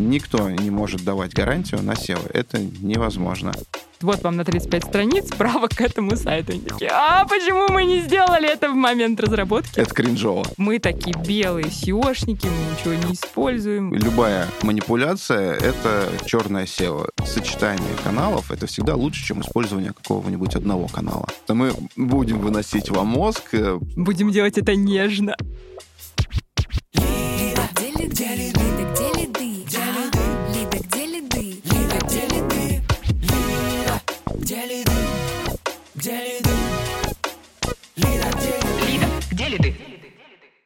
Никто не может давать гарантию на SEO. Это невозможно вот вам на 35 страниц справа к этому сайту. Они такие, а почему мы не сделали это в момент разработки? Это кринжово. Мы такие белые SEOшники, мы ничего не используем. Любая манипуляция — это черное SEO. Сочетание каналов — это всегда лучше, чем использование какого-нибудь одного канала. Мы будем выносить вам мозг. Э, будем делать это нежно.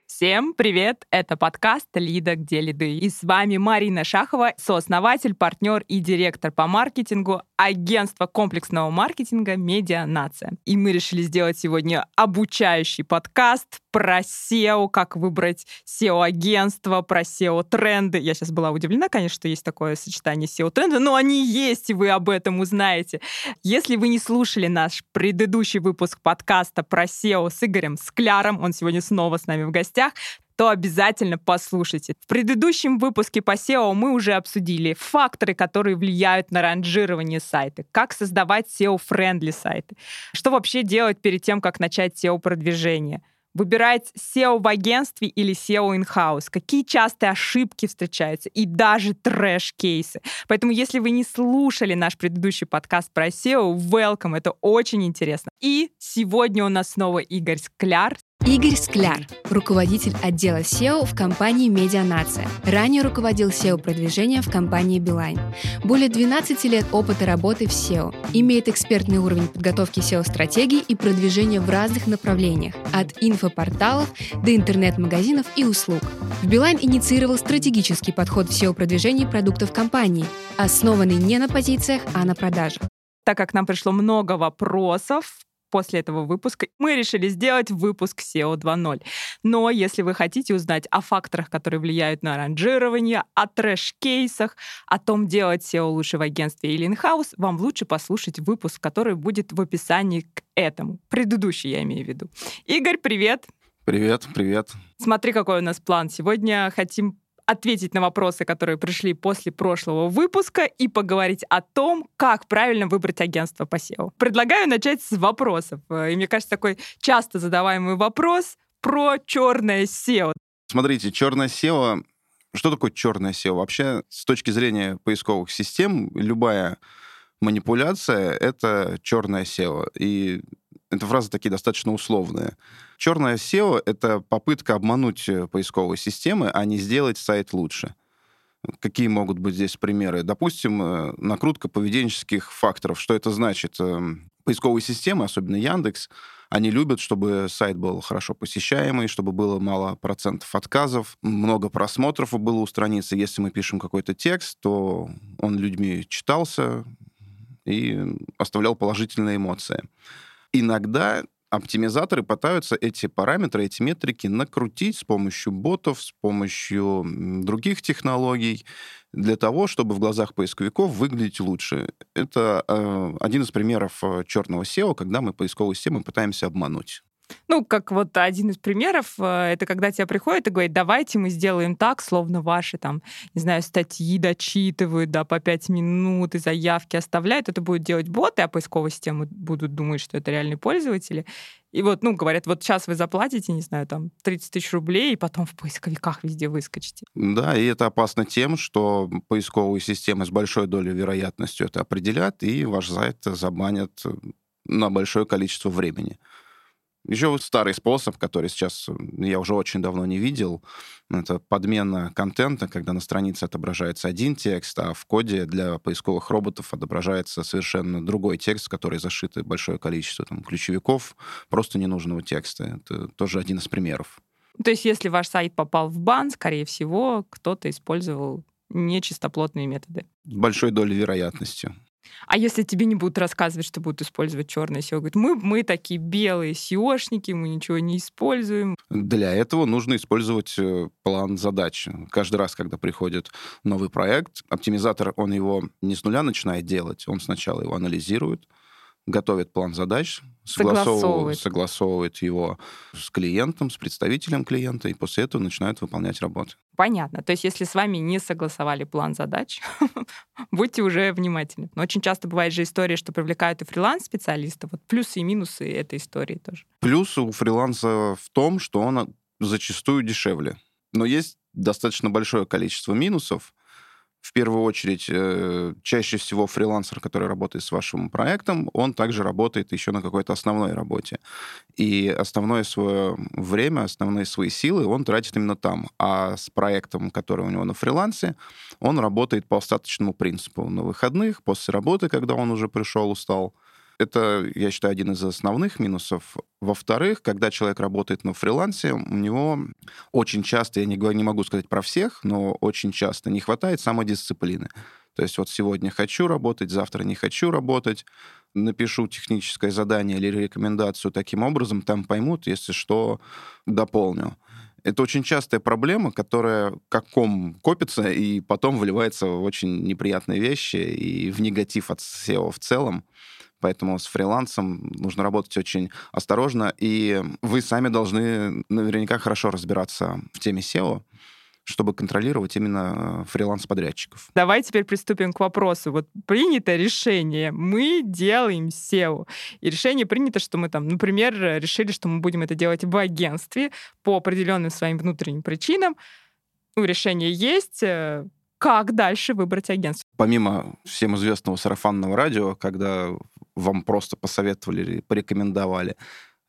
Всем привет! Это подкаст «Лида. Где лиды?» И с вами Марина Шахова, сооснователь, партнер и директор по маркетингу агентства комплексного маркетинга «Медиа Нация». И мы решили сделать сегодня обучающий подкаст про SEO, как выбрать SEO-агентство, про SEO-тренды. Я сейчас была удивлена, конечно, что есть такое сочетание SEO-тренда, но они есть, и вы об этом узнаете. Если вы не слушали наш предыдущий выпуск подкаста про SEO с Игорем Скляром, он сегодня снова с нами в гостях, то обязательно послушайте. В предыдущем выпуске по SEO мы уже обсудили факторы, которые влияют на ранжирование сайта, как создавать SEO-friendly сайты, что вообще делать перед тем, как начать SEO-продвижение — выбирать SEO в агентстве или SEO in-house, какие частые ошибки встречаются и даже трэш-кейсы. Поэтому, если вы не слушали наш предыдущий подкаст про SEO, welcome, это очень интересно. И сегодня у нас снова Игорь Скляр, Игорь Скляр, руководитель отдела SEO в компании «Медианация». Ранее руководил SEO-продвижения в компании «Билайн». Более 12 лет опыта работы в SEO. Имеет экспертный уровень подготовки SEO-стратегий и продвижения в разных направлениях, от инфопорталов до интернет-магазинов и услуг. В «Билайн» инициировал стратегический подход в SEO-продвижении продуктов компании, основанный не на позициях, а на продажах. Так как нам пришло много вопросов после этого выпуска мы решили сделать выпуск SEO 2.0. Но если вы хотите узнать о факторах, которые влияют на ранжирование, о трэш-кейсах, о том, делать SEO лучше в агентстве или in-house, вам лучше послушать выпуск, который будет в описании к этому. Предыдущий я имею в виду. Игорь, привет! Привет, привет. Смотри, какой у нас план. Сегодня хотим ответить на вопросы, которые пришли после прошлого выпуска и поговорить о том, как правильно выбрать агентство по SEO. Предлагаю начать с вопросов. Э, и мне кажется, такой часто задаваемый вопрос про черное SEO. Смотрите, черное SEO что такое черное SEO? Вообще, с точки зрения поисковых систем, любая манипуляция — это черное SEO. И эта фраза такие достаточно условные. Черное SEO — это попытка обмануть э, поисковые системы, а не сделать сайт лучше. Какие могут быть здесь примеры? Допустим, э, накрутка поведенческих факторов. Что это значит? Эм, поисковые системы, особенно Яндекс, они любят, чтобы сайт был хорошо посещаемый, чтобы было мало процентов отказов, много просмотров было у страницы. Если мы пишем какой-то текст, то он людьми читался и оставлял положительные эмоции. Иногда оптимизаторы пытаются эти параметры, эти метрики накрутить с помощью ботов, с помощью других технологий для того, чтобы в глазах поисковиков выглядеть лучше. Это э, один из примеров э, черного SEO, когда мы поисковые системы пытаемся обмануть. Ну, как вот один из примеров, э, это когда тебе приходит и говорит, давайте мы сделаем так, словно ваши там, не знаю, статьи дочитывают, да, по пять минут и заявки оставляют. Это будут делать боты, а поисковые системы будут думать, что это реальные пользователи. И вот, ну, говорят, вот сейчас вы заплатите, не знаю, там, 30 тысяч рублей, и потом в поисковиках везде выскочите. Да, и это опасно тем, что поисковые системы с большой долей вероятностью это определят, и ваш сайт забанят на большое количество времени. Еще вот старый способ, который сейчас я уже очень давно не видел, это подмена контента, когда на странице отображается один текст, а в коде для поисковых роботов отображается совершенно другой текст, который зашит большое количество там, ключевиков, просто ненужного текста. Это тоже один из примеров. То есть если ваш сайт попал в бан, скорее всего, кто-то использовал нечистоплотные методы. С большой долей вероятности. А если тебе не будут рассказывать, что будут использовать черное SEO? Говорят, мы, мы такие белые SEOшники, мы ничего не используем. Для этого нужно использовать э, план задач. Каждый раз, когда приходит новый проект, оптимизатор, он его не с нуля начинает делать, он сначала его анализирует, готовит план задач, согласовывает. согласовывает его с клиентом, с представителем клиента, и после этого начинают выполнять работы. Понятно. То есть если с вами не согласовали план задач, будьте уже внимательны. Но очень часто бывает же история, что привлекают и фриланс-специалистов. Вот плюсы и минусы этой истории тоже. Плюс у фриланса в том, что он зачастую дешевле. Но есть достаточно большое количество минусов, в первую очередь, э, чаще всего фрилансер, который работает с вашим проектом, он также работает еще на какой-то основной работе. И основное свое время, основные свои силы он тратит именно там. А с проектом, который у него на фрилансе, он работает по остаточному принципу. На выходных, после работы, когда он уже пришел, устал, это, я считаю, один из основных минусов. Во-вторых, когда человек работает на фрилансе, у него очень часто, я не, не могу сказать про всех, но очень часто не хватает самодисциплины. То есть вот сегодня хочу работать, завтра не хочу работать, напишу техническое задание или рекомендацию таким образом, там поймут, если что, дополню. Это очень частая проблема, которая как ком копится и потом выливается в очень неприятные вещи и в негатив от SEO в целом. Поэтому с фрилансом нужно работать очень осторожно, и вы сами должны наверняка хорошо разбираться в теме SEO, чтобы контролировать именно э, фриланс-подрядчиков. Давай теперь приступим к вопросу. Вот принято решение, мы делаем SEO. И решение принято, что мы там, например, решили, что мы будем это делать в агентстве по определенным своим внутренним причинам. Ну, решение есть, э, как дальше выбрать агентство? Помимо всем известного сарафанного радио, когда вам просто посоветовали или порекомендовали,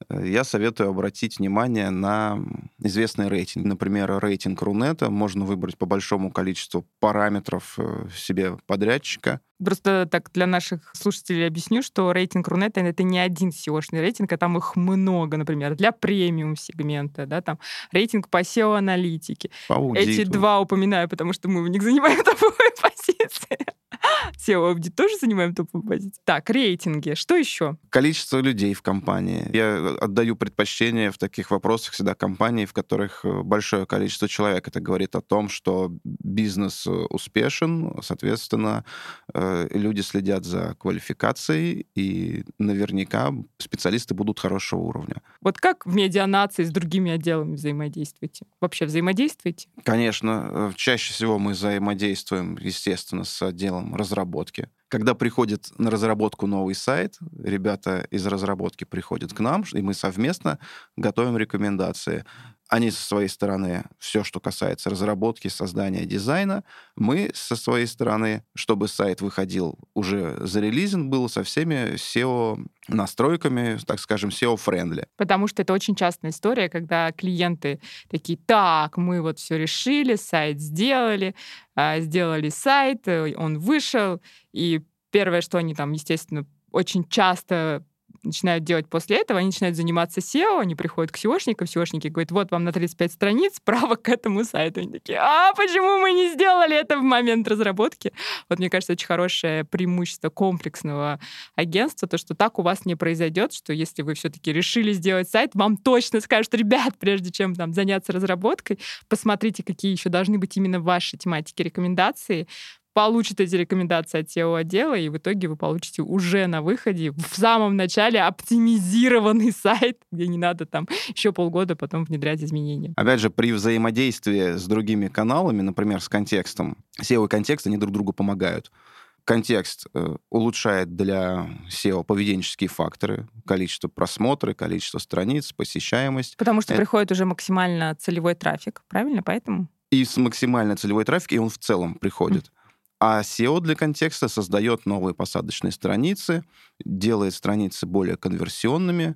э, я советую обратить внимание на известный рейтинг. Например, рейтинг Рунета можно выбрать по большому количеству параметров э, себе подрядчика. Просто так для наших слушателей объясню, что рейтинг Рунета — это не один SEO-шный рейтинг, а там их много, например, для премиум-сегмента, да, там рейтинг по SEO-аналитике. Эти два упоминаю, потому что мы в них занимаем топовые позиции. SEO аудит тоже занимаем топовую позицию. Так, рейтинги. Что еще? Количество людей в компании. Я отдаю предпочтение в таких вопросах всегда компании, в которых э, большое количество человек. Это говорит о том, что бизнес э, успешен, соответственно, э, люди следят за квалификацией, и наверняка специалисты будут хорошего уровня. Вот как в медианации с другими отделами взаимодействуете? Вообще взаимодействуете? Конечно. Чаще всего мы взаимодействуем, естественно, с отделом разработки. Когда приходит на разработку новый сайт, ребята из разработки приходят к нам, и мы совместно готовим рекомендации. Они со своей стороны все, что касается разработки, создания дизайна. Мы со своей стороны, чтобы сайт выходил уже зарелизен, был со всеми SEO настройками, так скажем, SEO-friendly. Потому что это очень частая история, когда клиенты такие, так, мы вот все решили, сайт сделали, а, сделали сайт, э, он вышел, и первое, что они там, естественно, очень часто начинают делать после этого, они начинают заниматься SEO, они приходят к SEO шникам, SEO шники говорят, вот вам на 35 страниц справок к этому сайту. Они такие, а почему мы не сделали это в момент разработки? Вот мне кажется, очень хорошее преимущество комплексного агентства, то, что так у вас не произойдет, что если вы все-таки решили сделать сайт, вам точно скажут, ребят, прежде чем там заняться разработкой, посмотрите, какие еще должны быть именно ваши тематики рекомендации, получит эти рекомендации от SEO-отдела, и в итоге вы получите уже на выходе, в самом начале, оптимизированный сайт, где не надо там еще полгода потом внедрять изменения. Опять же, при взаимодействии с другими каналами, например, с контекстом, SEO и контекст, они друг другу помогают. Контекст э, улучшает для SEO поведенческие факторы, количество просмотра, количество страниц, посещаемость. Потому что Это... приходит уже максимально целевой трафик, правильно? Поэтому? И с максимально целевой трафик, и он в целом приходит. А SEO для контекста создает новые посадочные страницы, делает страницы более конверсионными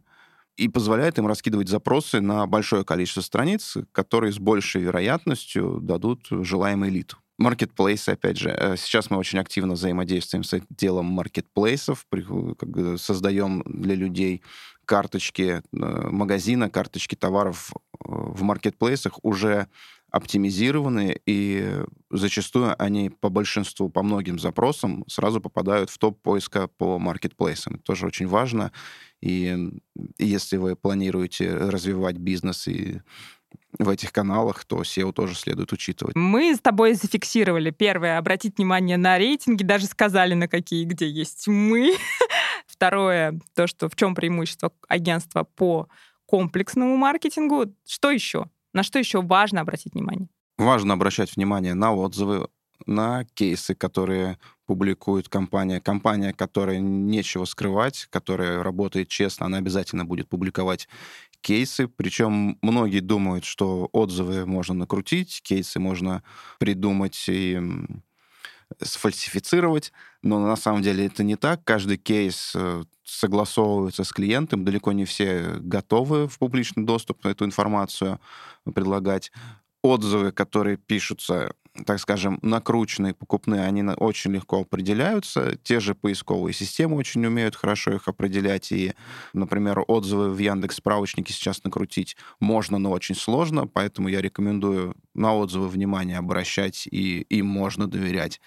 и позволяет им раскидывать запросы на большое количество страниц, которые с большей вероятностью дадут желаемый лид. Маркетплейсы, опять же. Э, сейчас мы очень активно взаимодействуем с делом маркетплейсов, создаем для людей карточки э, магазина, карточки товаров э, в маркетплейсах уже оптимизированы, и зачастую они по большинству, по многим запросам сразу попадают в топ поиска по маркетплейсам. Это тоже очень важно. И если вы планируете развивать бизнес и в этих каналах, то SEO тоже следует учитывать. Мы с тобой зафиксировали. Первое, обратить внимание на рейтинги, даже сказали, на какие, где есть мы. Второе, то, что в чем преимущество агентства по комплексному маркетингу. Что еще? На что еще важно обратить внимание? Важно обращать внимание на отзывы, на кейсы, которые публикует компания. Компания, которая нечего скрывать, которая работает честно, она обязательно будет публиковать кейсы. Причем многие думают, что отзывы можно накрутить, кейсы можно придумать и сфальсифицировать, но на самом деле это не так. Каждый кейс э, согласовывается с клиентом, далеко не все готовы в публичный доступ эту информацию предлагать отзывы, которые пишутся, так скажем, накрученные, покупные, они очень легко определяются. Те же поисковые системы очень умеют хорошо их определять. И, например, отзывы в Яндекс справочнике сейчас накрутить можно, но очень сложно, поэтому я рекомендую на отзывы внимание обращать, и им можно доверять.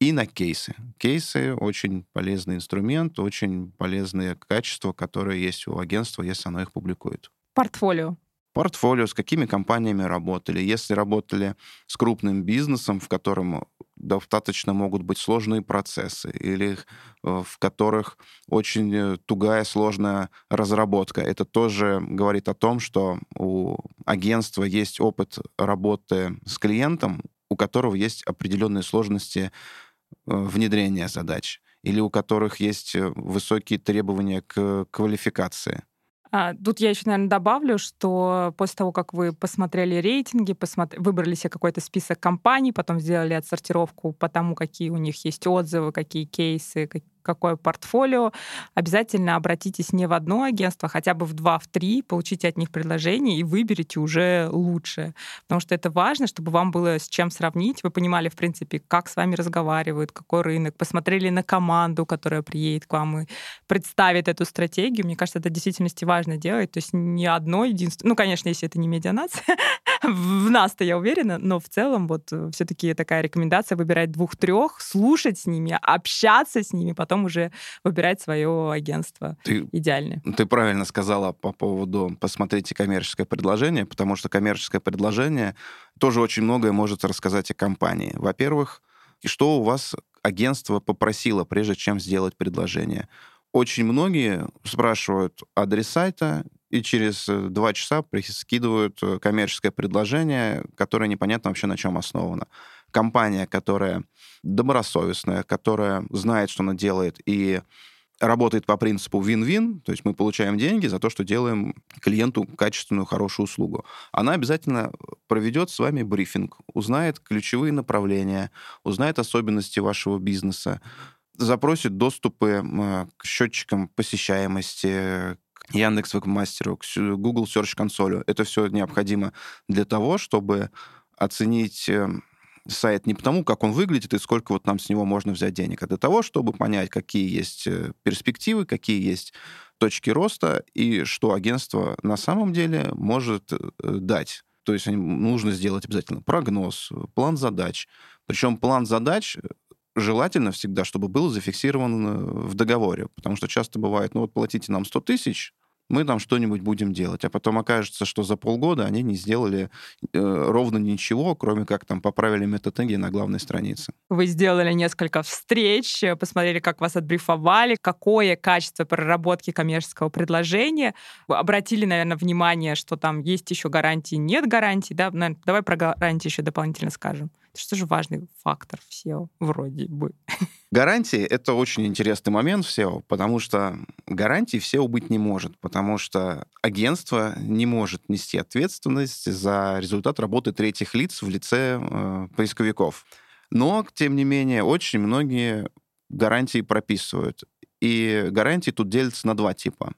И на кейсы. Кейсы — очень полезный инструмент, очень полезные качества, которые есть у агентства, если оно их публикует. Портфолио портфолио, с какими компаниями работали. Если работали с крупным бизнесом, в котором достаточно могут быть сложные процессы, или э, в которых очень э, тугая, сложная разработка. Это тоже говорит о том, что у агентства есть опыт работы с клиентом, у которого есть определенные сложности э, внедрения задач, или у которых есть высокие требования к квалификации. А, тут я еще, наверное, добавлю, что после того, как вы посмотрели рейтинги, посмотри, выбрали себе какой-то список компаний, потом сделали отсортировку по тому, какие у них есть отзывы, какие кейсы, какое портфолио, обязательно обратитесь не в одно агентство, хотя бы в два, в три, получите от них предложение и выберите уже лучшее. Потому что это важно, чтобы вам было с чем сравнить. Вы понимали, в принципе, как с вами разговаривают, какой рынок, посмотрели на команду, которая приедет к вам и представит эту стратегию. Мне кажется, это в действительности важно делать. То есть не одно единственное. Ну, конечно, если это не медианация, в нас-то я уверена, но в целом вот все-таки такая рекомендация выбирать двух-трех, слушать с ними, общаться с ними, потом потом уже выбирать свое агентство ты, идеальное. Ты правильно сказала по поводу «посмотрите коммерческое предложение», потому что коммерческое предложение тоже очень многое может рассказать о компании. Во-первых, что у вас агентство попросило, прежде чем сделать предложение. Очень многие спрашивают адрес сайта, и через э, два часа скидывают э, коммерческое предложение, которое непонятно вообще на чем основано компания, которая добросовестная, которая знает, что она делает, и работает по принципу вин-вин, то есть мы получаем деньги за то, что делаем клиенту качественную, хорошую услугу. Она обязательно проведет с вами брифинг, узнает ключевые направления, узнает особенности вашего бизнеса, запросит доступы к счетчикам посещаемости, к Яндекс Вебмастеру, к Google Search консолю. Это все необходимо для того, чтобы оценить эм, сайт не потому, как он выглядит и сколько вот нам с него можно взять денег, а для того, чтобы понять, какие есть э, перспективы, какие есть точки роста и что агентство на самом деле может э, дать. То есть нужно сделать обязательно прогноз, план задач. Причем план задач э, желательно всегда, чтобы был зафиксирован в договоре, потому что часто бывает, ну вот платите нам 100 тысяч, мы там что-нибудь будем делать. А потом окажется, что за полгода они не сделали э, ровно ничего, кроме как там поправили методологии на главной странице. Вы сделали несколько встреч, э, посмотрели, как вас отбрифовали, какое качество проработки коммерческого предложения. Обратили, наверное, внимание, что там есть еще гарантии, нет гарантий. Да? Давай про гарантии еще дополнительно скажем. Это же важный фактор в SEO, вроде бы. Гарантии — это очень интересный момент в SEO, потому что гарантий в SEO быть не может, потому что агентство не может нести ответственность за результат работы третьих лиц в лице э, поисковиков. Но, тем не менее, очень многие гарантии прописывают. И гарантии тут делятся на два типа.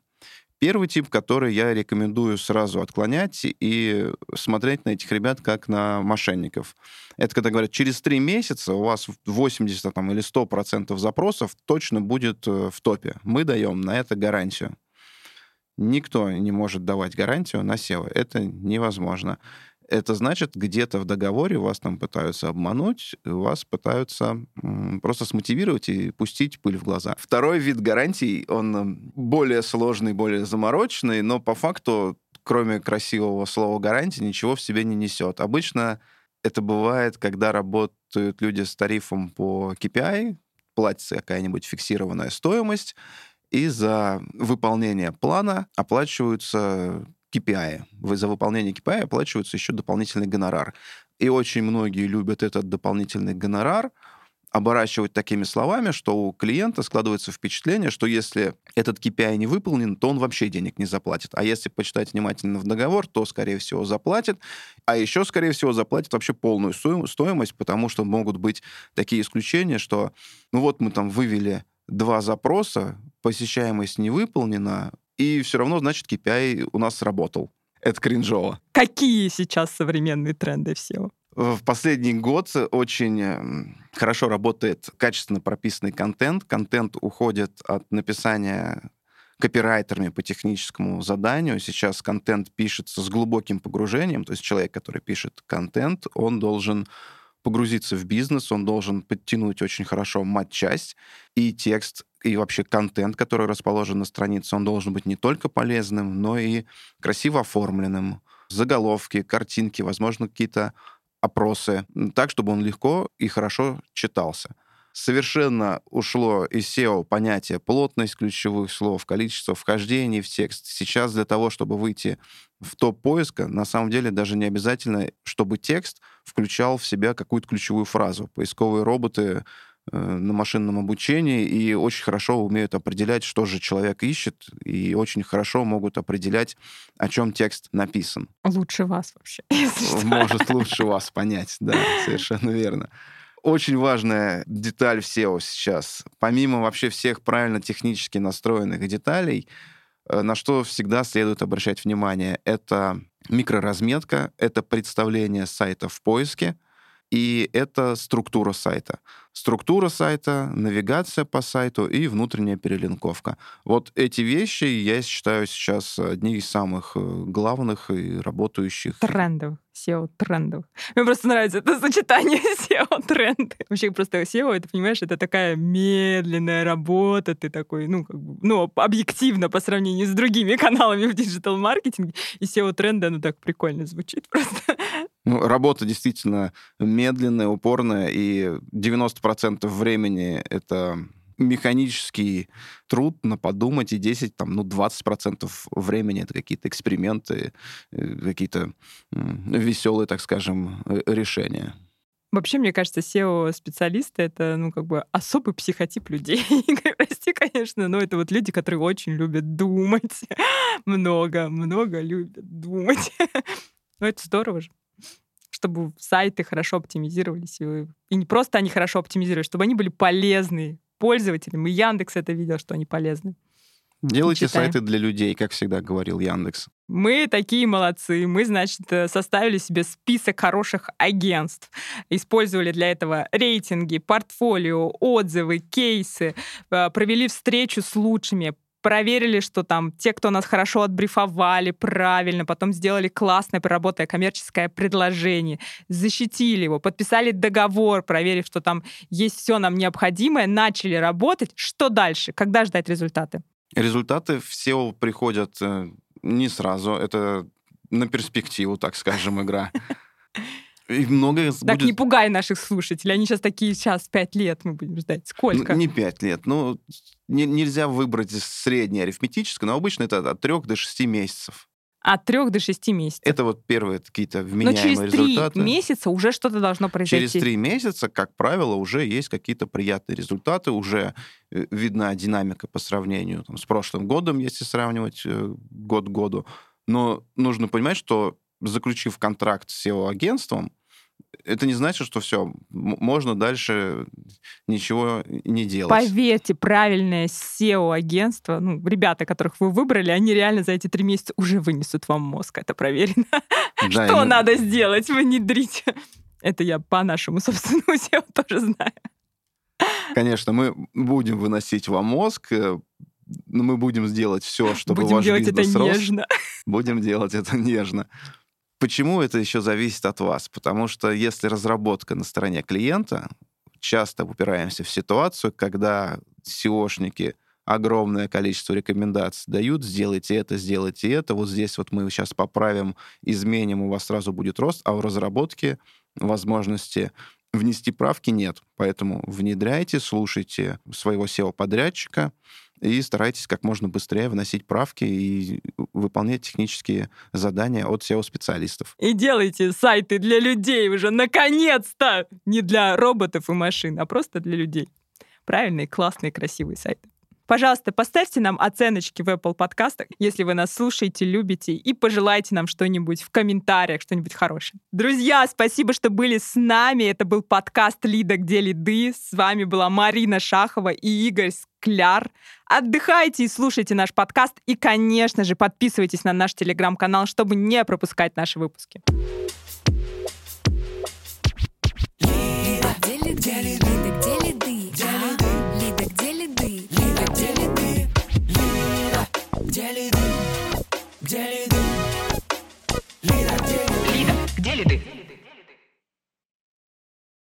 Первый тип, который я рекомендую сразу отклонять и смотреть на этих ребят как на мошенников. Это когда говорят, через три месяца у вас 80 там, или 100% запросов точно будет э, в топе. Мы даем на это гарантию. Никто не может давать гарантию на SEO. Это невозможно это значит, где-то в договоре вас там пытаются обмануть, вас пытаются просто смотивировать и пустить пыль в глаза. Второй вид гарантий, он более сложный, более замороченный, но по факту кроме красивого слова гарантии, ничего в себе не несет. Обычно это бывает, когда работают люди с тарифом по KPI, платится какая-нибудь фиксированная стоимость, и за выполнение плана оплачиваются KPI. За выполнение KPI оплачивается еще дополнительный гонорар. И очень многие любят этот дополнительный гонорар оборачивать такими словами, что у клиента складывается впечатление, что если этот KPI не выполнен, то он вообще денег не заплатит. А если почитать внимательно в договор, то, скорее всего, заплатит. А еще, скорее всего, заплатит вообще полную стоимость, потому что могут быть такие исключения, что, ну вот мы там вывели два запроса, посещаемость не выполнена, и все равно, значит, KPI у нас сработал. Это кринжово. Какие сейчас современные тренды в SEO? В последний год очень эм, хорошо работает качественно прописанный контент. Контент уходит от написания копирайтерами по техническому заданию. Сейчас контент пишется с глубоким погружением, то есть человек, который пишет контент, он должен погрузиться в бизнес, он должен подтянуть очень хорошо мат-часть и текст, и вообще контент, который расположен на странице, он должен быть не только полезным, но и красиво оформленным. Заголовки, картинки, возможно, какие-то опросы, так, чтобы он легко и хорошо читался. Совершенно ушло из SEO понятие плотность ключевых слов, количество вхождений в текст. Сейчас для того, чтобы выйти в топ поиска, на самом деле даже не обязательно, чтобы текст включал в себя какую-то ключевую фразу. Поисковые роботы на машинном обучении и очень хорошо умеют определять, что же человек ищет, и очень хорошо могут определять, о чем текст написан. Лучше вас вообще. Может лучше вас понять, да, совершенно верно. Очень важная деталь в SEO сейчас. Помимо вообще всех правильно технически настроенных деталей, Э, на что всегда следует обращать внимание. Это микроразметка, это представление сайта в поиске, и это структура сайта. Структура сайта, навигация по сайту и внутренняя перелинковка. Вот эти вещи, я считаю, сейчас одни из самых э, главных и работающих. Трендов. SEO-трендов. Мне просто нравится это сочетание SEO-тренды. Вообще просто SEO, это, понимаешь, это такая медленная работа, ты такой, ну, как бы, ну, объективно по сравнению с другими каналами в диджитал-маркетинге, и SEO-тренды, оно так прикольно звучит просто. Ну, работа действительно медленная, упорная, и 90% времени это механический труд на подумать, и 10, там, ну, 20% времени это какие-то эксперименты, э, какие-то веселые, так скажем, э, решения. Вообще, мне кажется, SEO-специалисты — это, ну, как бы особый психотип людей. Прости, конечно, но это вот люди, которые очень любят думать. много, много любят думать. ну, это здорово же чтобы сайты хорошо оптимизировались. И, и не просто они хорошо оптимизировались, чтобы они были полезны пользователям. И Яндекс это видел, что они полезны. Делайте сайты для людей, как всегда говорил Яндекс. Мы такие молодцы. Мы, значит, э, составили себе список хороших агентств. Использовали для этого рейтинги, портфолио, отзывы, кейсы. Э, провели встречу с лучшими проверили, что там те, кто нас хорошо отбрифовали правильно, потом сделали классное, проработанное коммерческое предложение, защитили его, подписали договор, проверив, что там есть все нам необходимое, начали работать. Что дальше? Когда ждать результаты? Результаты все приходят э, не сразу. Это на перспективу, так скажем, игра. И много так будет... не пугай наших слушателей. Они сейчас такие, сейчас пять лет мы будем ждать. Сколько? Ну, не пять лет. Ну, не, нельзя выбрать среднее арифметическое, но обычно это от трех до шести месяцев. От трех до шести месяцев. Это вот первые какие-то вменяемые Но через результаты. три месяца уже что-то должно произойти. Через три месяца, как правило, уже есть какие-то приятные результаты, уже э, видна динамика по сравнению там, с прошлым годом, если сравнивать э, год к году. Но нужно понимать, что заключив контракт с SEO-агентством, это не значит, что все, можно дальше ничего не делать. Поверьте, правильное SEO-агентство, ну, ребята, которых вы выбрали, они реально за эти три месяца уже вынесут вам мозг, это проверено. Да, что надо сделать, внедрить? Это я по нашему собственному SEO тоже знаю. Конечно, мы будем выносить вам мозг, э, но мы будем сделать все, чтобы будем ваш делать бизнес это рос. нежно. Будем делать это нежно. Почему это еще зависит от вас? Потому что если разработка на стороне клиента, часто упираемся в ситуацию, когда SEOшники огромное количество рекомендаций дают, сделайте это, сделайте это, вот здесь вот мы сейчас поправим, изменим, у вас сразу будет рост, а в разработке возможности внести правки нет. Поэтому внедряйте, слушайте своего SEO-подрядчика и старайтесь как можно быстрее вносить правки и выполнять технические задания от SEO-специалистов. И делайте сайты для людей уже, наконец-то! Не для роботов и машин, а просто для людей. Правильные, классные, красивые сайты. Пожалуйста, поставьте нам оценочки в Apple подкастах, если вы нас слушаете, любите, и пожелайте нам что-нибудь в комментариях, что-нибудь хорошее. Друзья, спасибо, что были с нами. Это был подкаст «Лида, где лиды». С вами была Марина Шахова и Игорь Скляр. Отдыхайте и слушайте наш подкаст. И, конечно же, подписывайтесь на наш телеграм-канал, чтобы не пропускать наши выпуски. இது